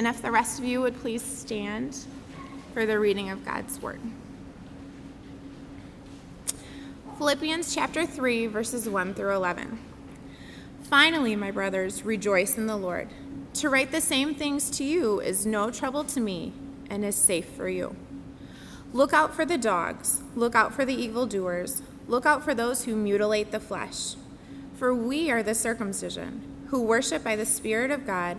And if the rest of you would please stand for the reading of God's word. Philippians chapter 3, verses 1 through 11. Finally, my brothers, rejoice in the Lord. To write the same things to you is no trouble to me and is safe for you. Look out for the dogs, look out for the evildoers, look out for those who mutilate the flesh. For we are the circumcision, who worship by the Spirit of God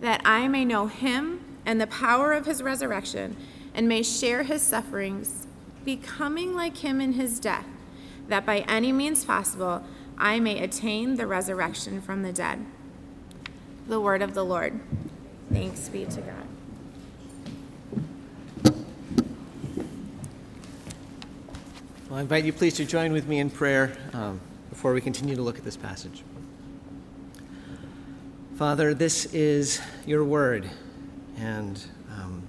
that I may know him and the power of his resurrection, and may share his sufferings, becoming like him in his death, that by any means possible I may attain the resurrection from the dead. The word of the Lord. Thanks be to God. Well, I invite you please to join with me in prayer um, before we continue to look at this passage. Father, this is your word. And um,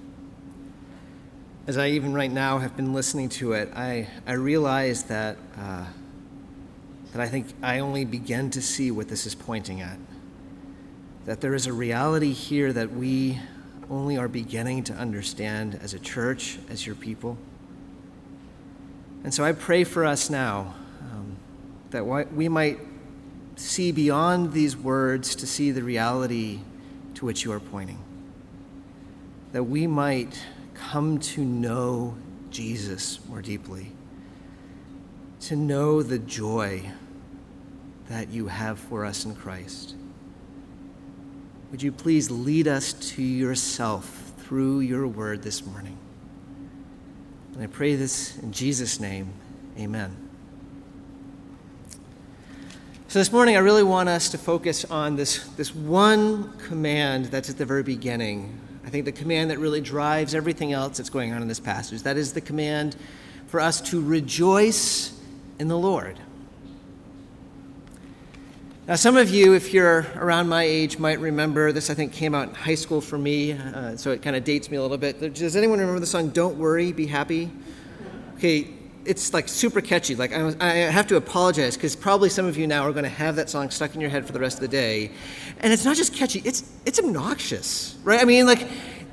as I even right now have been listening to it, I, I realize that, uh, that I think I only begin to see what this is pointing at. That there is a reality here that we only are beginning to understand as a church, as your people. And so I pray for us now um, that we might see beyond these words to see the reality to which you are pointing. That we might come to know Jesus more deeply, to know the joy that you have for us in Christ. Would you please lead us to yourself through your word this morning? And I pray this in Jesus' name. Amen. So, this morning, I really want us to focus on this, this one command that's at the very beginning. I think the command that really drives everything else that's going on in this passage. That is the command for us to rejoice in the Lord. Now, some of you, if you're around my age, might remember this, I think, came out in high school for me, uh, so it kind of dates me a little bit. Does anyone remember the song Don't Worry, Be Happy? Okay, it's like super catchy. Like I, I have to apologize because probably some of you now are going to have that song stuck in your head for the rest of the day, and it's not just catchy; it's it's obnoxious, right? I mean, like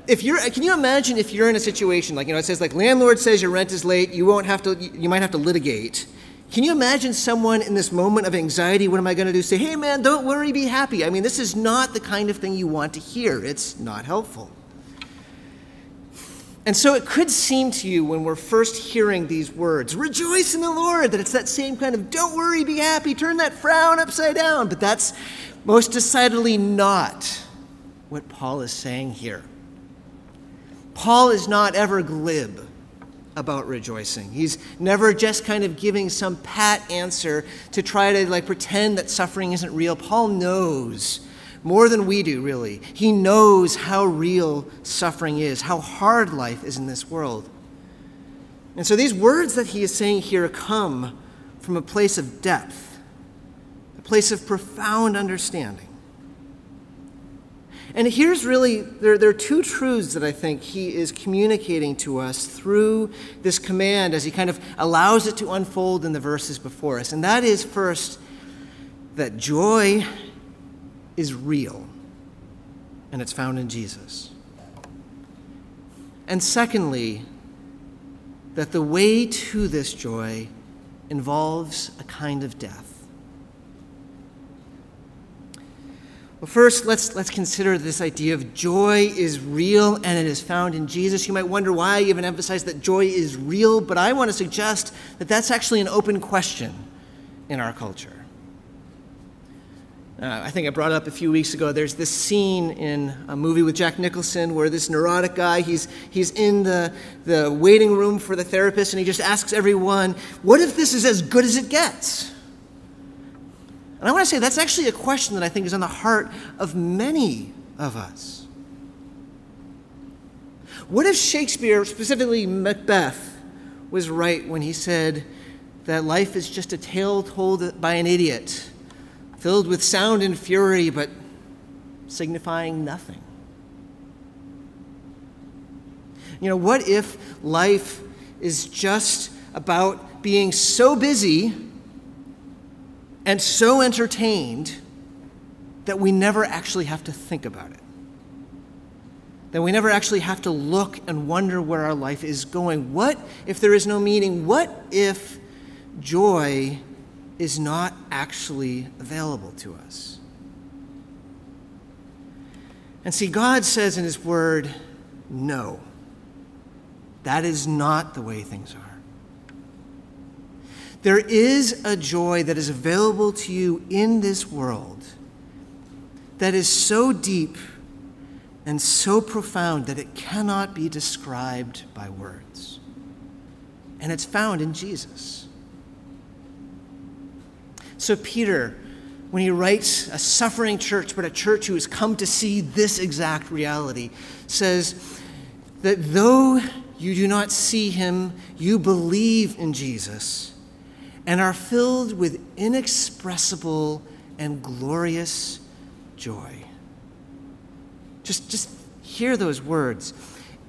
if you're can you imagine if you're in a situation like you know it says like landlord says your rent is late, you won't have to you might have to litigate. Can you imagine someone in this moment of anxiety? What am I going to do? Say, hey man, don't worry, be happy. I mean, this is not the kind of thing you want to hear. It's not helpful. And so it could seem to you when we're first hearing these words, rejoice in the Lord, that it's that same kind of don't worry, be happy, turn that frown upside down. But that's most decidedly not what Paul is saying here. Paul is not ever glib about rejoicing. He's never just kind of giving some pat answer to try to like pretend that suffering isn't real. Paul knows more than we do, really. He knows how real suffering is, how hard life is in this world. And so these words that he is saying here come from a place of depth, a place of profound understanding. And here's really, there, there are two truths that I think he is communicating to us through this command as he kind of allows it to unfold in the verses before us. And that is first, that joy is real, and it's found in Jesus. And secondly, that the way to this joy involves a kind of death. Well, first, let's, let's consider this idea of joy is real and it is found in Jesus. You might wonder why I even emphasize that joy is real, but I want to suggest that that's actually an open question in our culture. Uh, I think I brought it up a few weeks ago. There's this scene in a movie with Jack Nicholson where this neurotic guy, he's, he's in the, the waiting room for the therapist and he just asks everyone, What if this is as good as it gets? And I want to say that's actually a question that I think is on the heart of many of us. What if Shakespeare, specifically Macbeth, was right when he said that life is just a tale told by an idiot? Filled with sound and fury, but signifying nothing. You know, what if life is just about being so busy and so entertained that we never actually have to think about it? That we never actually have to look and wonder where our life is going. What if there is no meaning? What if joy is not actually available to us. And see, God says in His Word, no. That is not the way things are. There is a joy that is available to you in this world that is so deep and so profound that it cannot be described by words. And it's found in Jesus. So, Peter, when he writes a suffering church, but a church who has come to see this exact reality, says that though you do not see him, you believe in Jesus and are filled with inexpressible and glorious joy. Just, just hear those words.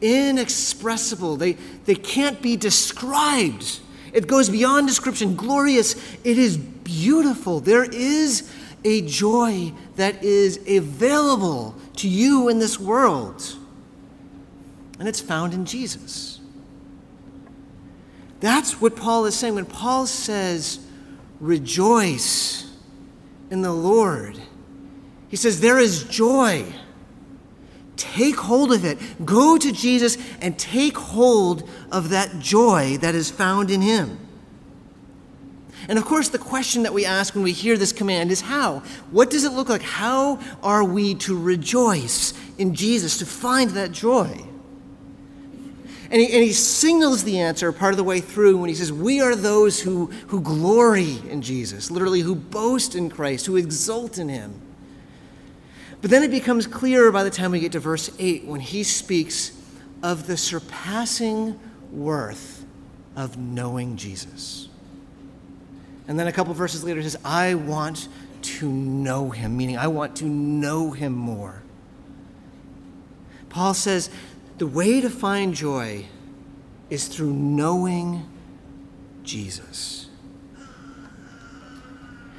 Inexpressible. They, they can't be described. It goes beyond description. Glorious. It is beautiful. There is a joy that is available to you in this world, and it's found in Jesus. That's what Paul is saying. When Paul says, rejoice in the Lord, he says, there is joy. Take hold of it. Go to Jesus and take hold of that joy that is found in him. And of course, the question that we ask when we hear this command is how? What does it look like? How are we to rejoice in Jesus, to find that joy? And he, and he signals the answer part of the way through when he says, We are those who, who glory in Jesus, literally, who boast in Christ, who exult in him. But then it becomes clearer by the time we get to verse 8 when he speaks of the surpassing worth of knowing Jesus. And then a couple verses later, he says, I want to know him, meaning I want to know him more. Paul says, the way to find joy is through knowing Jesus.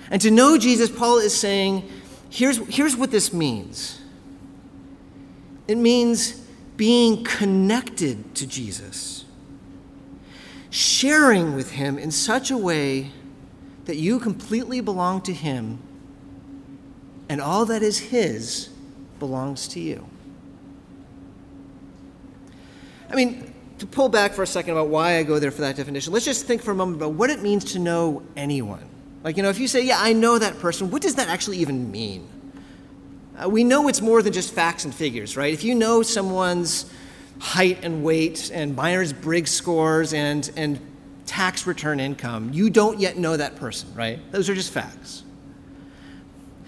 And to know Jesus, Paul is saying, Here's, here's what this means it means being connected to Jesus, sharing with him in such a way that you completely belong to him, and all that is his belongs to you. I mean, to pull back for a second about why I go there for that definition, let's just think for a moment about what it means to know anyone. Like, you know, if you say, yeah, I know that person, what does that actually even mean? Uh, we know it's more than just facts and figures, right? If you know someone's height and weight and Myers Briggs scores and, and tax return income, you don't yet know that person, right? Those are just facts.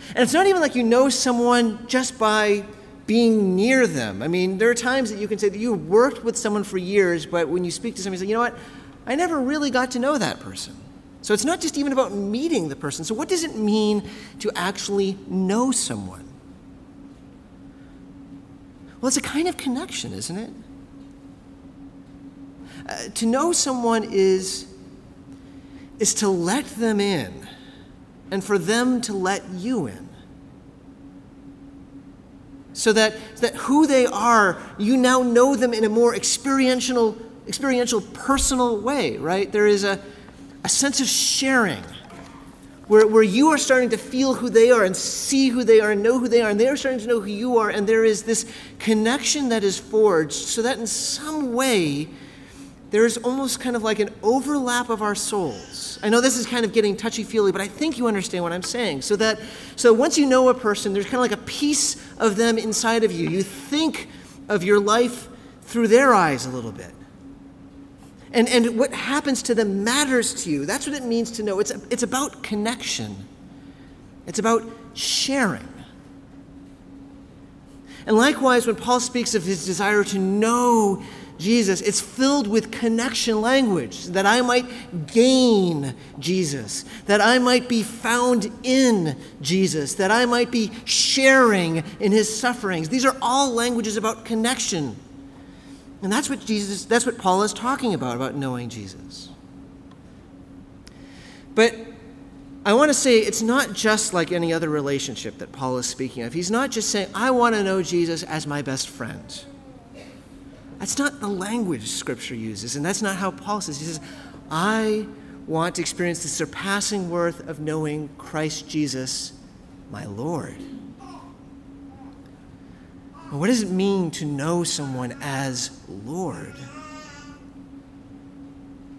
And it's not even like you know someone just by being near them. I mean, there are times that you can say that you worked with someone for years, but when you speak to somebody, you say, you know what? I never really got to know that person. So it's not just even about meeting the person. So, what does it mean to actually know someone? Well, it's a kind of connection, isn't it? Uh, to know someone is, is to let them in and for them to let you in. So that, that who they are, you now know them in a more experiential, experiential, personal way, right? There is a, a sense of sharing where, where you are starting to feel who they are and see who they are and know who they are, and they are starting to know who you are, and there is this connection that is forged so that in some way there is almost kind of like an overlap of our souls. I know this is kind of getting touchy feely, but I think you understand what I'm saying. So that so once you know a person, there's kind of like a piece of them inside of you. You think of your life through their eyes a little bit. And, and what happens to them matters to you. That's what it means to know. It's, it's about connection, it's about sharing. And likewise, when Paul speaks of his desire to know Jesus, it's filled with connection language that I might gain Jesus, that I might be found in Jesus, that I might be sharing in his sufferings. These are all languages about connection. And that's what Jesus, that's what Paul is talking about, about knowing Jesus. But I want to say it's not just like any other relationship that Paul is speaking of. He's not just saying, I want to know Jesus as my best friend. That's not the language Scripture uses, and that's not how Paul says. He says, I want to experience the surpassing worth of knowing Christ Jesus, my Lord. What does it mean to know someone as Lord?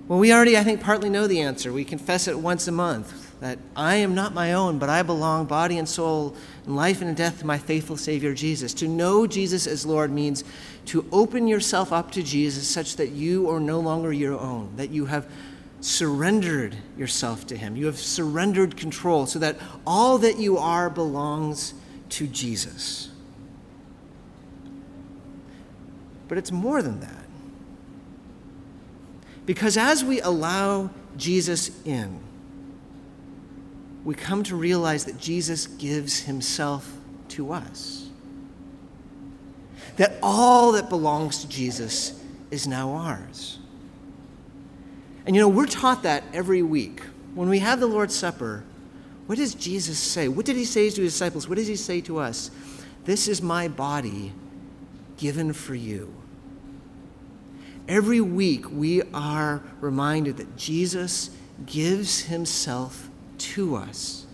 Well, we already, I think, partly know the answer. We confess it once a month that I am not my own, but I belong, body and soul, in life and death, to my faithful Savior Jesus. To know Jesus as Lord means to open yourself up to Jesus such that you are no longer your own, that you have surrendered yourself to Him. You have surrendered control so that all that you are belongs to Jesus. But it's more than that. Because as we allow Jesus in, we come to realize that Jesus gives himself to us. That all that belongs to Jesus is now ours. And you know, we're taught that every week. When we have the Lord's Supper, what does Jesus say? What did he say to his disciples? What does he say to us? This is my body given for you. Every week, we are reminded that Jesus gives himself to us.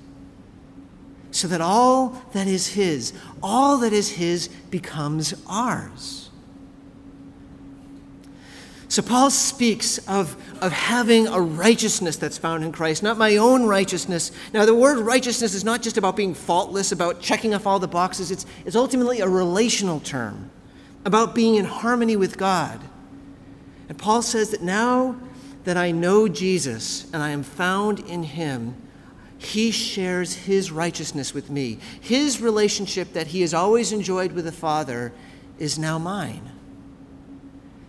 So that all that is His, all that is His becomes ours. So Paul speaks of, of having a righteousness that's found in Christ, not my own righteousness. Now, the word righteousness is not just about being faultless, about checking off all the boxes, it's, it's ultimately a relational term about being in harmony with God. And Paul says that now that I know Jesus and I am found in him, he shares his righteousness with me. His relationship that he has always enjoyed with the Father is now mine.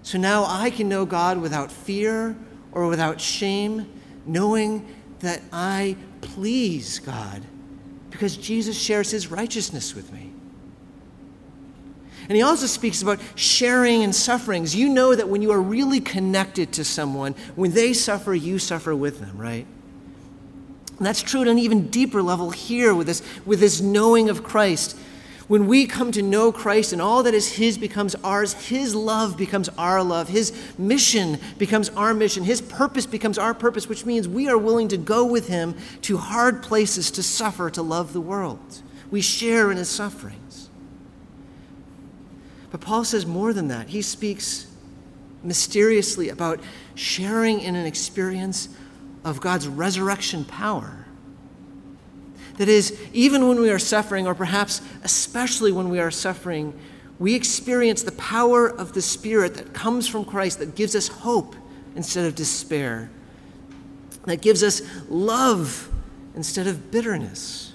So now I can know God without fear or without shame, knowing that I please God because Jesus shares his righteousness with me. And he also speaks about sharing in sufferings. You know that when you are really connected to someone, when they suffer, you suffer with them, right? And that's true at an even deeper level here with this, with this knowing of Christ. When we come to know Christ and all that is His becomes ours, His love becomes our love, His mission becomes our mission, His purpose becomes our purpose, which means we are willing to go with Him to hard places to suffer to love the world. We share in His sufferings. But Paul says more than that. He speaks mysteriously about sharing in an experience of God's resurrection power. That is, even when we are suffering, or perhaps especially when we are suffering, we experience the power of the Spirit that comes from Christ that gives us hope instead of despair, that gives us love instead of bitterness.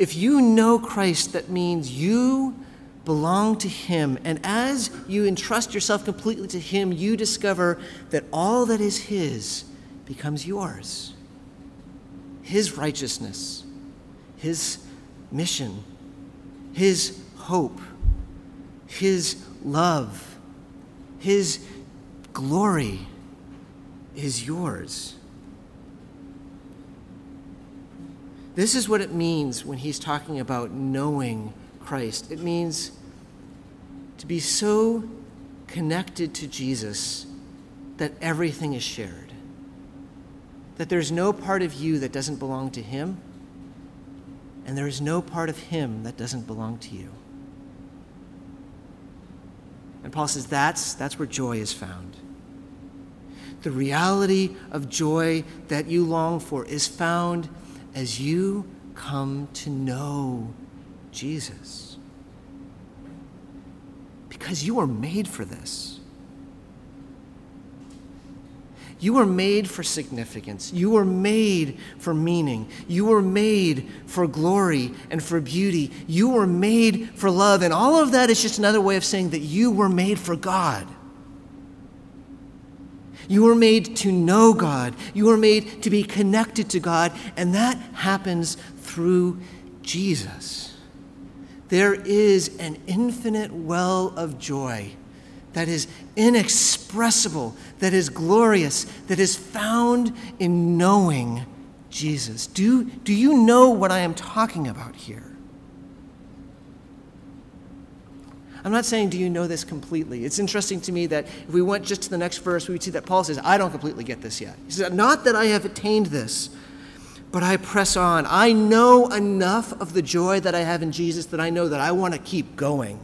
If you know Christ, that means you belong to Him. And as you entrust yourself completely to Him, you discover that all that is His becomes yours His righteousness, His mission, His hope, His love, His glory is yours. This is what it means when he's talking about knowing Christ. It means to be so connected to Jesus that everything is shared. that there's no part of you that doesn't belong to Him, and there is no part of Him that doesn't belong to you. And Paul says that's, that's where joy is found. The reality of joy that you long for is found as you come to know Jesus. Because you are made for this. You were made for significance. You were made for meaning. You were made for glory and for beauty. You were made for love. And all of that is just another way of saying that you were made for God. You were made to know God. You were made to be connected to God. And that happens through Jesus. There is an infinite well of joy that is inexpressible, that is glorious, that is found in knowing Jesus. Do, do you know what I am talking about here? I'm not saying, do you know this completely? It's interesting to me that if we went just to the next verse, we would see that Paul says, I don't completely get this yet. He says, Not that I have attained this, but I press on. I know enough of the joy that I have in Jesus that I know that I want to keep going.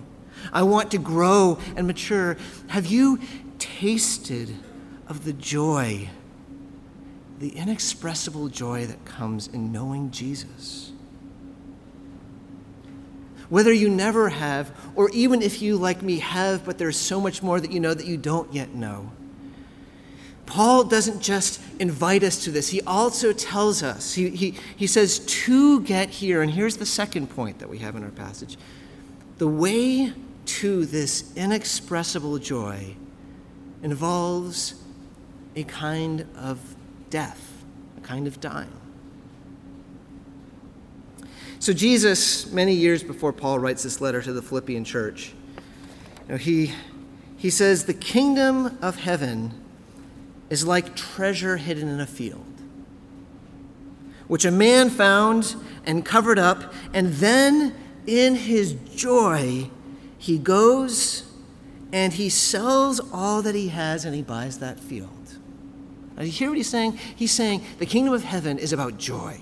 I want to grow and mature. Have you tasted of the joy, the inexpressible joy that comes in knowing Jesus? Whether you never have, or even if you, like me, have, but there's so much more that you know that you don't yet know. Paul doesn't just invite us to this, he also tells us, he, he, he says, to get here. And here's the second point that we have in our passage the way to this inexpressible joy involves a kind of death, a kind of dying. So, Jesus, many years before Paul writes this letter to the Philippian church, you know, he, he says, The kingdom of heaven is like treasure hidden in a field, which a man found and covered up, and then in his joy, he goes and he sells all that he has and he buys that field. Now, you hear what he's saying? He's saying the kingdom of heaven is about joy.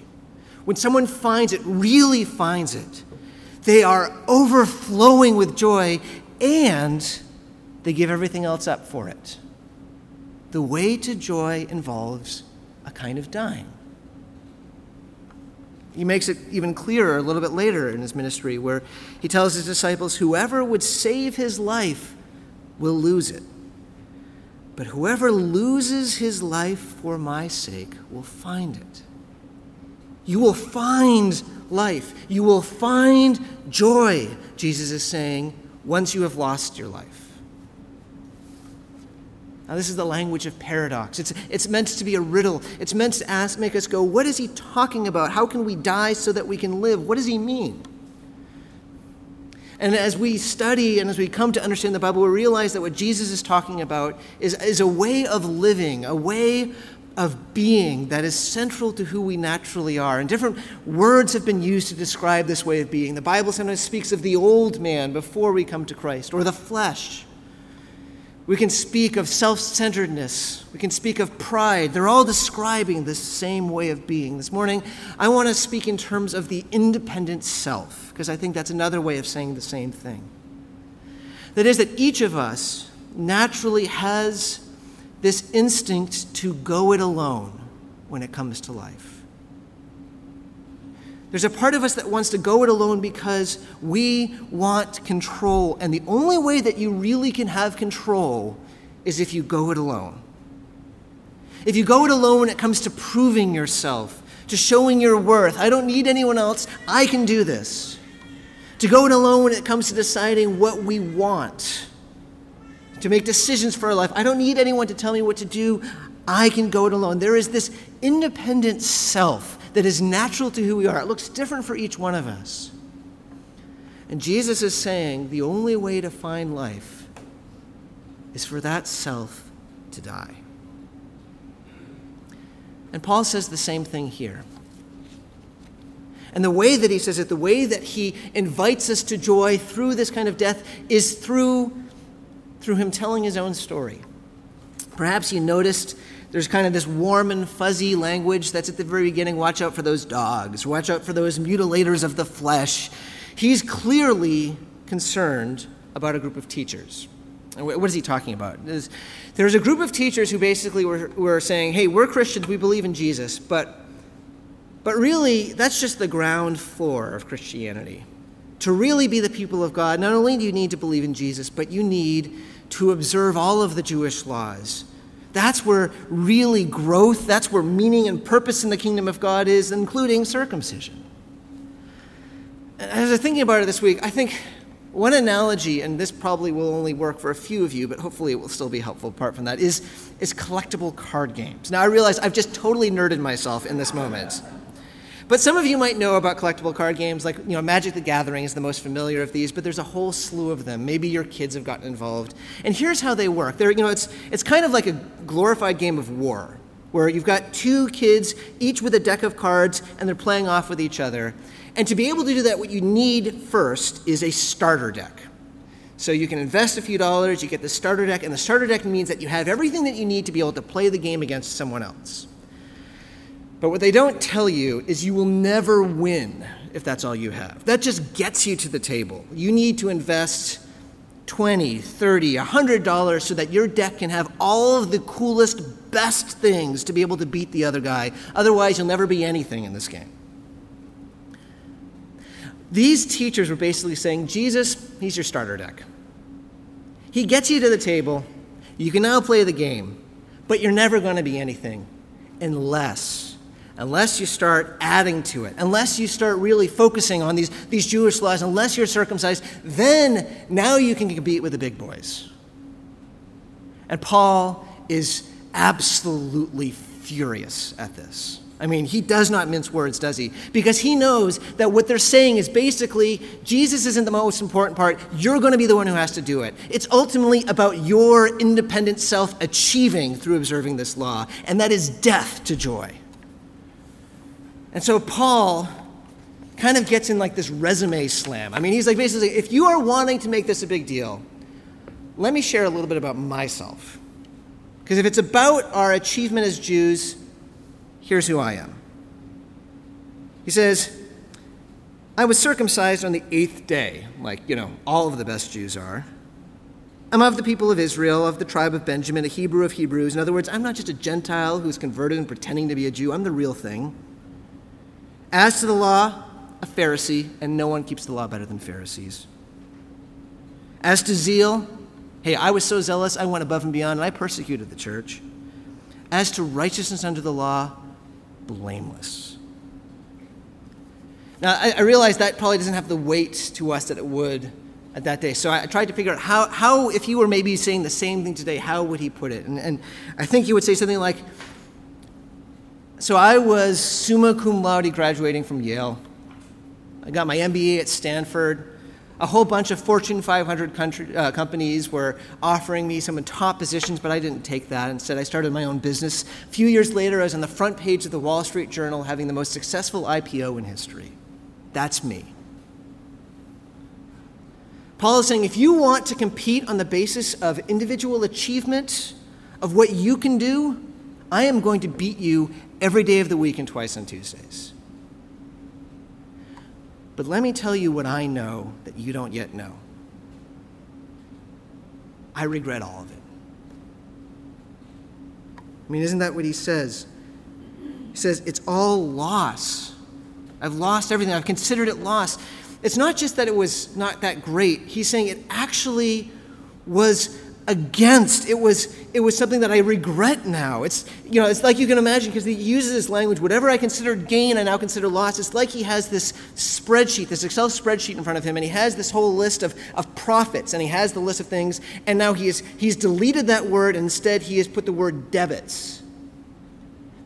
When someone finds it, really finds it, they are overflowing with joy and they give everything else up for it. The way to joy involves a kind of dying. He makes it even clearer a little bit later in his ministry, where he tells his disciples, Whoever would save his life will lose it. But whoever loses his life for my sake will find it. You will find life. You will find joy, Jesus is saying, once you have lost your life. Now, this is the language of paradox. It's, it's meant to be a riddle. It's meant to ask, make us go, what is he talking about? How can we die so that we can live? What does he mean? And as we study and as we come to understand the Bible, we realize that what Jesus is talking about is, is a way of living, a way of being that is central to who we naturally are. And different words have been used to describe this way of being. The Bible sometimes speaks of the old man before we come to Christ, or the flesh. We can speak of self centeredness. We can speak of pride. They're all describing this same way of being. This morning, I want to speak in terms of the independent self, because I think that's another way of saying the same thing. That is, that each of us naturally has this instinct to go it alone when it comes to life. There's a part of us that wants to go it alone because we want control. And the only way that you really can have control is if you go it alone. If you go it alone when it comes to proving yourself, to showing your worth, I don't need anyone else, I can do this. To go it alone when it comes to deciding what we want, to make decisions for our life, I don't need anyone to tell me what to do, I can go it alone. There is this independent self that is natural to who we are. It looks different for each one of us. And Jesus is saying the only way to find life is for that self to die. And Paul says the same thing here. And the way that he says it, the way that he invites us to joy through this kind of death is through, through him telling his own story. Perhaps you noticed There's kind of this warm and fuzzy language that's at the very beginning watch out for those dogs, watch out for those mutilators of the flesh. He's clearly concerned about a group of teachers. What is he talking about? There's, a group of teachers who basically were, were saying, hey, we're Christians, we believe in Jesus, but, but really, that's just the ground floor of Christianity. To really be the people of God, not only do you need to believe in Jesus, but you need to observe all of the Jewish laws. That's where really growth, that's where meaning and purpose in the kingdom of God is, including circumcision. As I was thinking about it this week, I think one analogy, and this probably will only work for a few of you, but hopefully it will still be helpful apart from that, is, is collectible card games. Now, I realize I've just totally nerded myself in this moment. But some of you might know about collectible card games, like you know, Magic the Gathering is the most familiar of these, but there's a whole slew of them. Maybe your kids have gotten involved. And here's how they work. They're, you know, it's, it's kind of like a glorified game of war, where you've got two kids, each with a deck of cards, and they're playing off with each other. And to be able to do that, what you need first is a starter deck. So you can invest a few dollars, you get the starter deck, and the starter deck means that you have everything that you need to be able to play the game against someone else. But what they don't tell you is you will never win if that's all you have. That just gets you to the table. You need to invest 20, 30, 100 dollars so that your deck can have all of the coolest, best things to be able to beat the other guy. Otherwise, you'll never be anything in this game. These teachers were basically saying, Jesus, he's your starter deck. He gets you to the table. You can now play the game, but you're never going to be anything unless unless you start adding to it, unless you start really focusing on these, these Jewish laws, unless you're circumcised, then now you can compete with the big boys. And Paul is absolutely furious at this. I mean, he does not mince words, does he? Because he knows that what they're saying is basically Jesus isn't the most important part. You're going to be the one who has to do it. It's ultimately about your independent self achieving through observing this law, and that is death to joy. And so Paul kind of gets in like this resume slam. I mean, he's like basically, if you are wanting to make this a big deal, let me share a little bit about myself. Because if it's about our achievement as Jews, Here's who I am. He says, I was circumcised on the eighth day, like, you know, all of the best Jews are. I'm of the people of Israel, of the tribe of Benjamin, a Hebrew of Hebrews. In other words, I'm not just a Gentile who's converted and pretending to be a Jew, I'm the real thing. As to the law, a Pharisee, and no one keeps the law better than Pharisees. As to zeal, hey, I was so zealous, I went above and beyond, and I persecuted the church. As to righteousness under the law, blameless. Now, I, I realize that probably doesn't have the weight to us that it would at that day. So I tried to figure out how, how, if he were maybe saying the same thing today, how would he put it? And, and I think he would say something like, So I was summa cum laude graduating from Yale. I got my MBA at Stanford a whole bunch of Fortune 500 country, uh, companies were offering me some top positions, but I didn't take that. Instead, I started my own business. A few years later, I was on the front page of the Wall Street Journal having the most successful IPO in history. That's me. Paul is saying if you want to compete on the basis of individual achievement, of what you can do, I am going to beat you every day of the week and twice on Tuesdays. But let me tell you what I know that you don't yet know. I regret all of it. I mean, isn't that what he says? He says, It's all loss. I've lost everything. I've considered it lost. It's not just that it was not that great, he's saying it actually was against. It was, it was something that I regret now. It's, you know, it's like you can imagine because he uses this language, whatever I considered gain, I now consider loss. It's like he has this spreadsheet, this Excel spreadsheet in front of him, and he has this whole list of, of profits, and he has the list of things, and now he is, he's deleted that word, and instead he has put the word debits.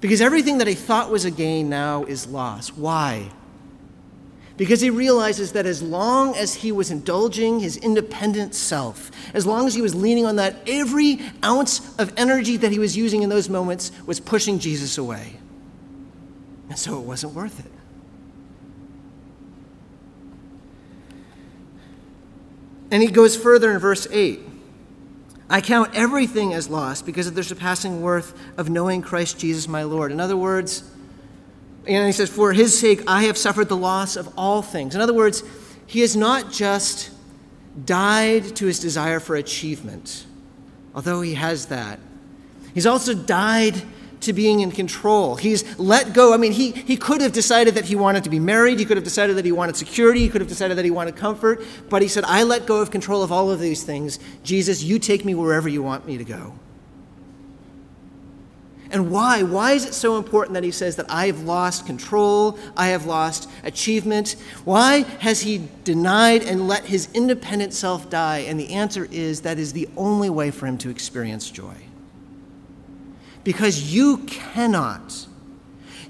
Because everything that he thought was a gain now is loss. Why? Because he realizes that as long as he was indulging his independent self, as long as he was leaning on that, every ounce of energy that he was using in those moments was pushing Jesus away. And so it wasn't worth it. And he goes further in verse 8. I count everything as lost because of the surpassing worth of knowing Christ Jesus my Lord. In other words, and he says, For his sake I have suffered the loss of all things. In other words, he has not just died to his desire for achievement, although he has that. He's also died to being in control. He's let go. I mean, he, he could have decided that he wanted to be married. He could have decided that he wanted security. He could have decided that he wanted comfort. But he said, I let go of control of all of these things. Jesus, you take me wherever you want me to go. And why? Why is it so important that he says that I have lost control, I have lost achievement? Why has he denied and let his independent self die? And the answer is that is the only way for him to experience joy. Because you cannot,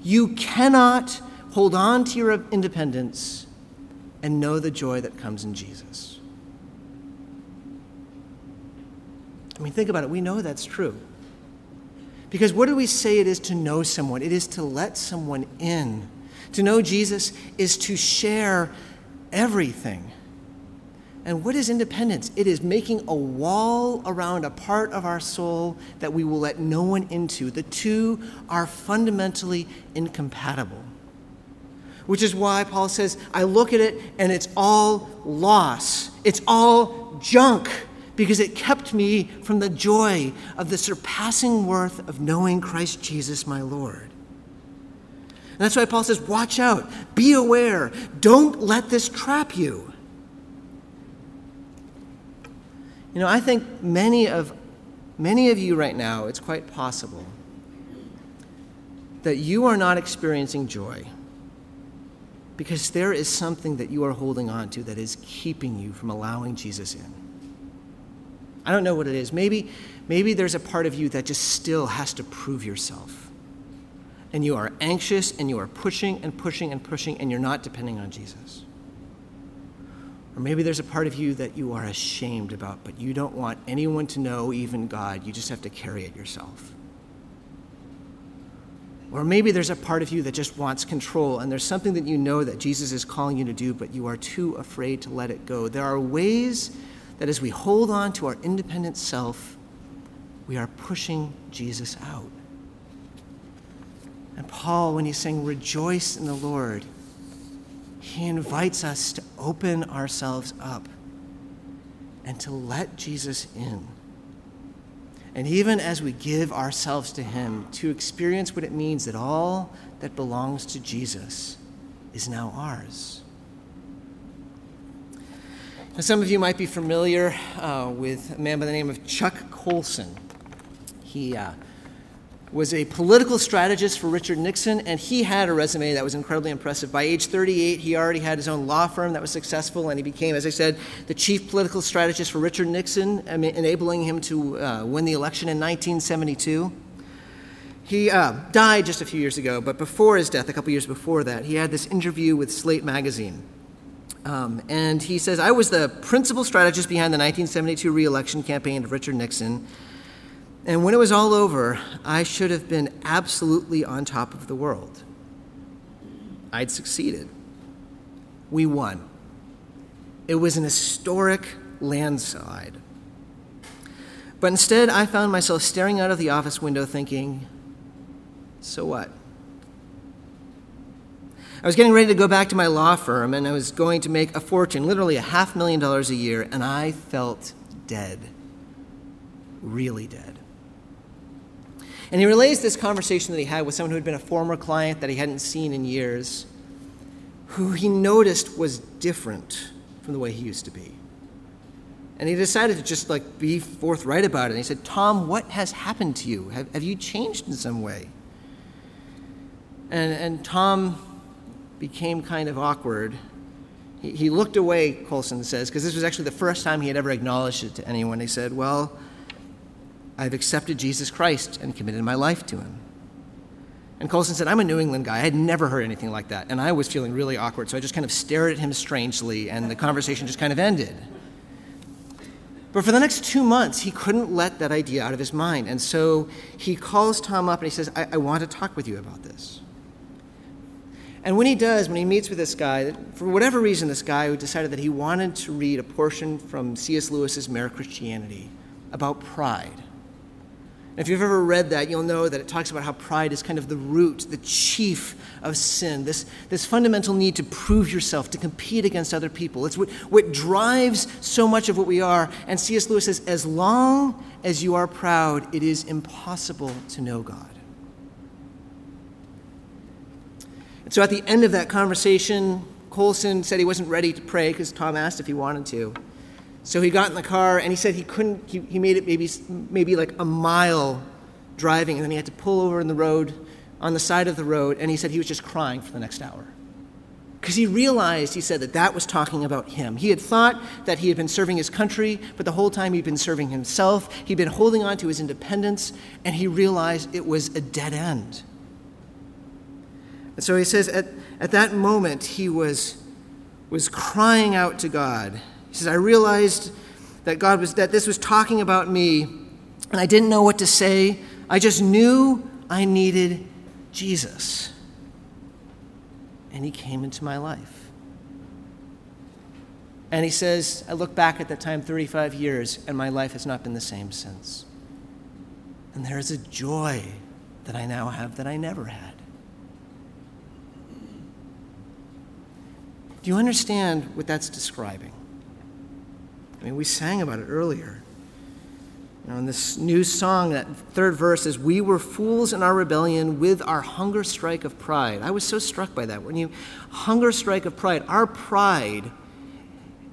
you cannot hold on to your independence and know the joy that comes in Jesus. I mean, think about it. We know that's true. Because what do we say it is to know someone? It is to let someone in. To know Jesus is to share everything. And what is independence? It is making a wall around a part of our soul that we will let no one into. The two are fundamentally incompatible. Which is why Paul says, I look at it and it's all loss, it's all junk because it kept me from the joy of the surpassing worth of knowing Christ Jesus, my Lord. And that's why Paul says, Watch out, be aware, don't let this trap you. You know, I think many of, many of you right now, it's quite possible that you are not experiencing joy because there is something that you are holding on to that is keeping you from allowing Jesus in. I don't know what it is. Maybe, maybe there's a part of you that just still has to prove yourself. And you are anxious and you are pushing and pushing and pushing and you're not depending on Jesus. Or maybe there's a part of you that you are ashamed about, but you don't want anyone to know, even God. You just have to carry it yourself. Or maybe there's a part of you that just wants control, and there's something that you know that Jesus is calling you to do, but you are too afraid to let it go. There are ways that as we hold on to our independent self, we are pushing Jesus out. And Paul, when he's saying, rejoice in the Lord, he invites us to open ourselves up and to let Jesus in. And even as we give ourselves to Him, to experience what it means that all that belongs to Jesus is now ours. Some of you might be familiar uh, with a man by the name of Chuck Colson. He uh, was a political strategist for Richard Nixon, and he had a resume that was incredibly impressive. By age 38, he already had his own law firm that was successful, and he became, as I said, the chief political strategist for Richard Nixon, enabling him to uh, win the election in 1972. He uh, died just a few years ago, but before his death, a couple years before that, he had this interview with Slate magazine. Um, and he says, I was the principal strategist behind the 1972 reelection campaign of Richard Nixon. And when it was all over, I should have been absolutely on top of the world. I'd succeeded. We won. It was an historic landslide. But instead, I found myself staring out of the office window thinking, so what? I was getting ready to go back to my law firm and I was going to make a fortune, literally a half million dollars a year, and I felt dead. Really dead. And he relays this conversation that he had with someone who had been a former client that he hadn't seen in years, who he noticed was different from the way he used to be. And he decided to just like be forthright about it. And he said, Tom, what has happened to you? Have, have you changed in some way? And, and Tom became kind of awkward. He, he looked away, Colson says, because this was actually the first time he had ever acknowledged it to anyone. He said, Well, I've accepted Jesus Christ and committed my life to him. And Colson said, I'm a New England guy. I had never heard anything like that. And I was feeling really awkward. So I just kind of stared at him strangely, and the conversation just kind of ended. But for the next two months, he couldn't let that idea out of his mind. And so he calls Tom up and he says, I, I want to talk with you about this. And when he does, when he meets with this guy, for whatever reason, this guy who decided that he wanted to read a portion from C.S. Lewis's Mere Christianity, about pride. And If you've ever read that, you'll know that it talks about how pride is kind of the root, the chief of sin, this, this fundamental need to prove yourself, to compete against other people. It's what, what drives so much of what we are. And C.S. Lewis says, as long as you are proud, it is impossible to know God. And so at the end of that conversation, Colson said he wasn't ready to pray because Tom asked if he wanted to. So he got in the car and he said he couldn't, he, he made it maybe, maybe like a mile driving, and then he had to pull over in the road, on the side of the road, and he said he was just crying for the next hour. Because he realized, he said, that that was talking about him. He had thought that he had been serving his country, but the whole time he'd been serving himself. He'd been holding on to his independence, and he realized it was a dead end. And so he says, at, at that moment, he was, was crying out to God. He says, I realized that God was that this was talking about me, and I didn't know what to say. I just knew I needed Jesus. And he came into my life. And he says, I look back at that time 35 years, and my life has not been the same since. And there is a joy that I now have that I never had. Do you understand what that's describing? I mean, we sang about it earlier. You know, in this new song, that third verse is, We were fools in our rebellion with our hunger strike of pride. I was so struck by that. When you hunger strike of pride, our pride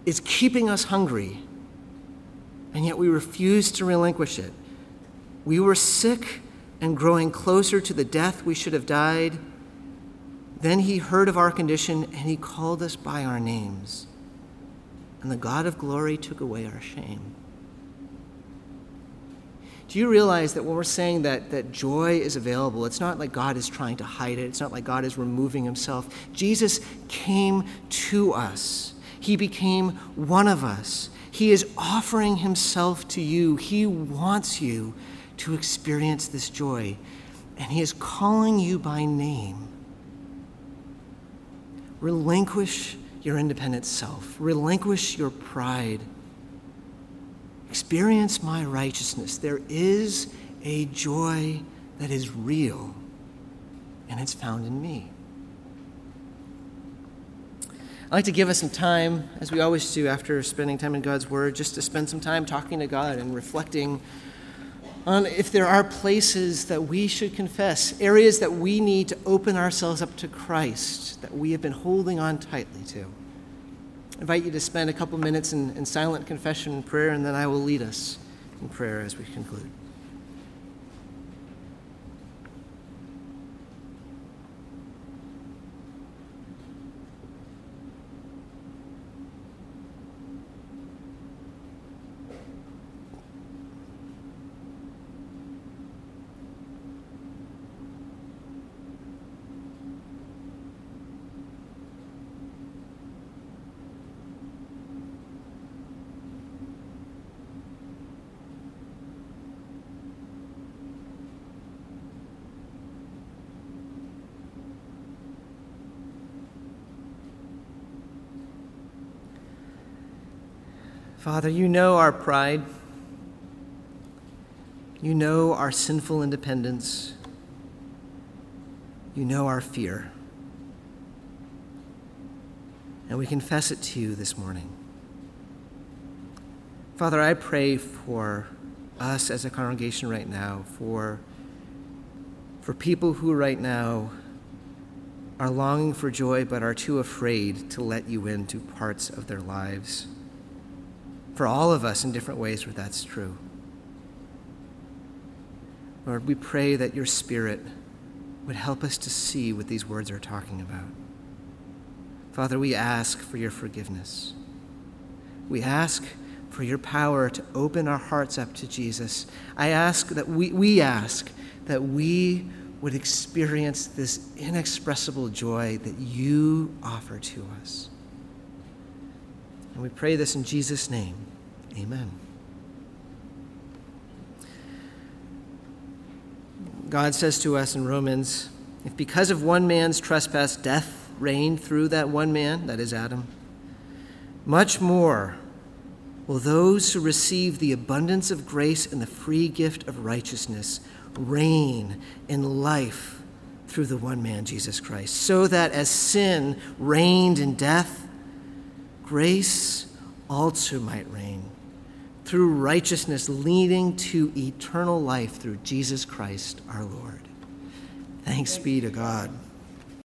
is keeping us hungry, and yet we refuse to relinquish it. We were sick and growing closer to the death we should have died. Then he heard of our condition and he called us by our names and the God of glory took away our shame. Do you realize that when we're saying that, that joy is available, it's not like God is trying to hide it, it's not like God is removing himself. Jesus came to us, he became one of us. He is offering himself to you. He wants you to experience this joy, and he is calling you by name. Relinquish your independent self, relinquish your pride. Experience my righteousness. There is a joy that is real, and it's found in me. I'd like to give us some time, as we always do after spending time in God's Word, just to spend some time talking to God and reflecting on if there are places that we should confess, areas that we need to open ourselves up to Christ that we have been holding on tightly to. I invite you to spend a couple minutes in, in silent confession and prayer, and then I will lead us in prayer as we conclude. Father, you know our pride. You know our sinful independence. You know our fear. And we confess it to you this morning. Father, I pray for us as a congregation right now, for, for people who right now are longing for joy but are too afraid to let you into parts of their lives for all of us in different ways where that's true. Lord, we pray that your Spirit would help us to see what these words are talking about. Father, we ask for your forgiveness. We ask for your power to open our hearts up to Jesus. I ask that we, we ask that we would experience this inexpressible joy that you offer to us. And we pray this in Jesus' name. Amen. God says to us in Romans if because of one man's trespass death reigned through that one man, that is Adam, much more will those who receive the abundance of grace and the free gift of righteousness reign in life through the one man, Jesus Christ, so that as sin reigned in death, grace also might reign through righteousness leading to eternal life through Jesus Christ our Lord. Thanks be to God.